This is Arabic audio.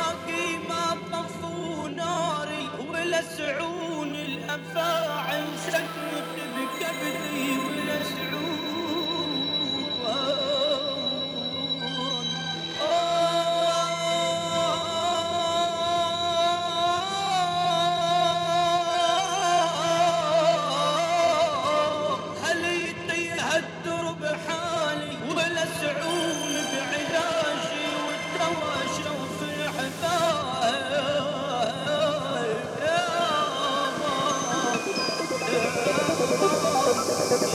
باقي ما طفوا ناري ولا سعون الافاعي سكت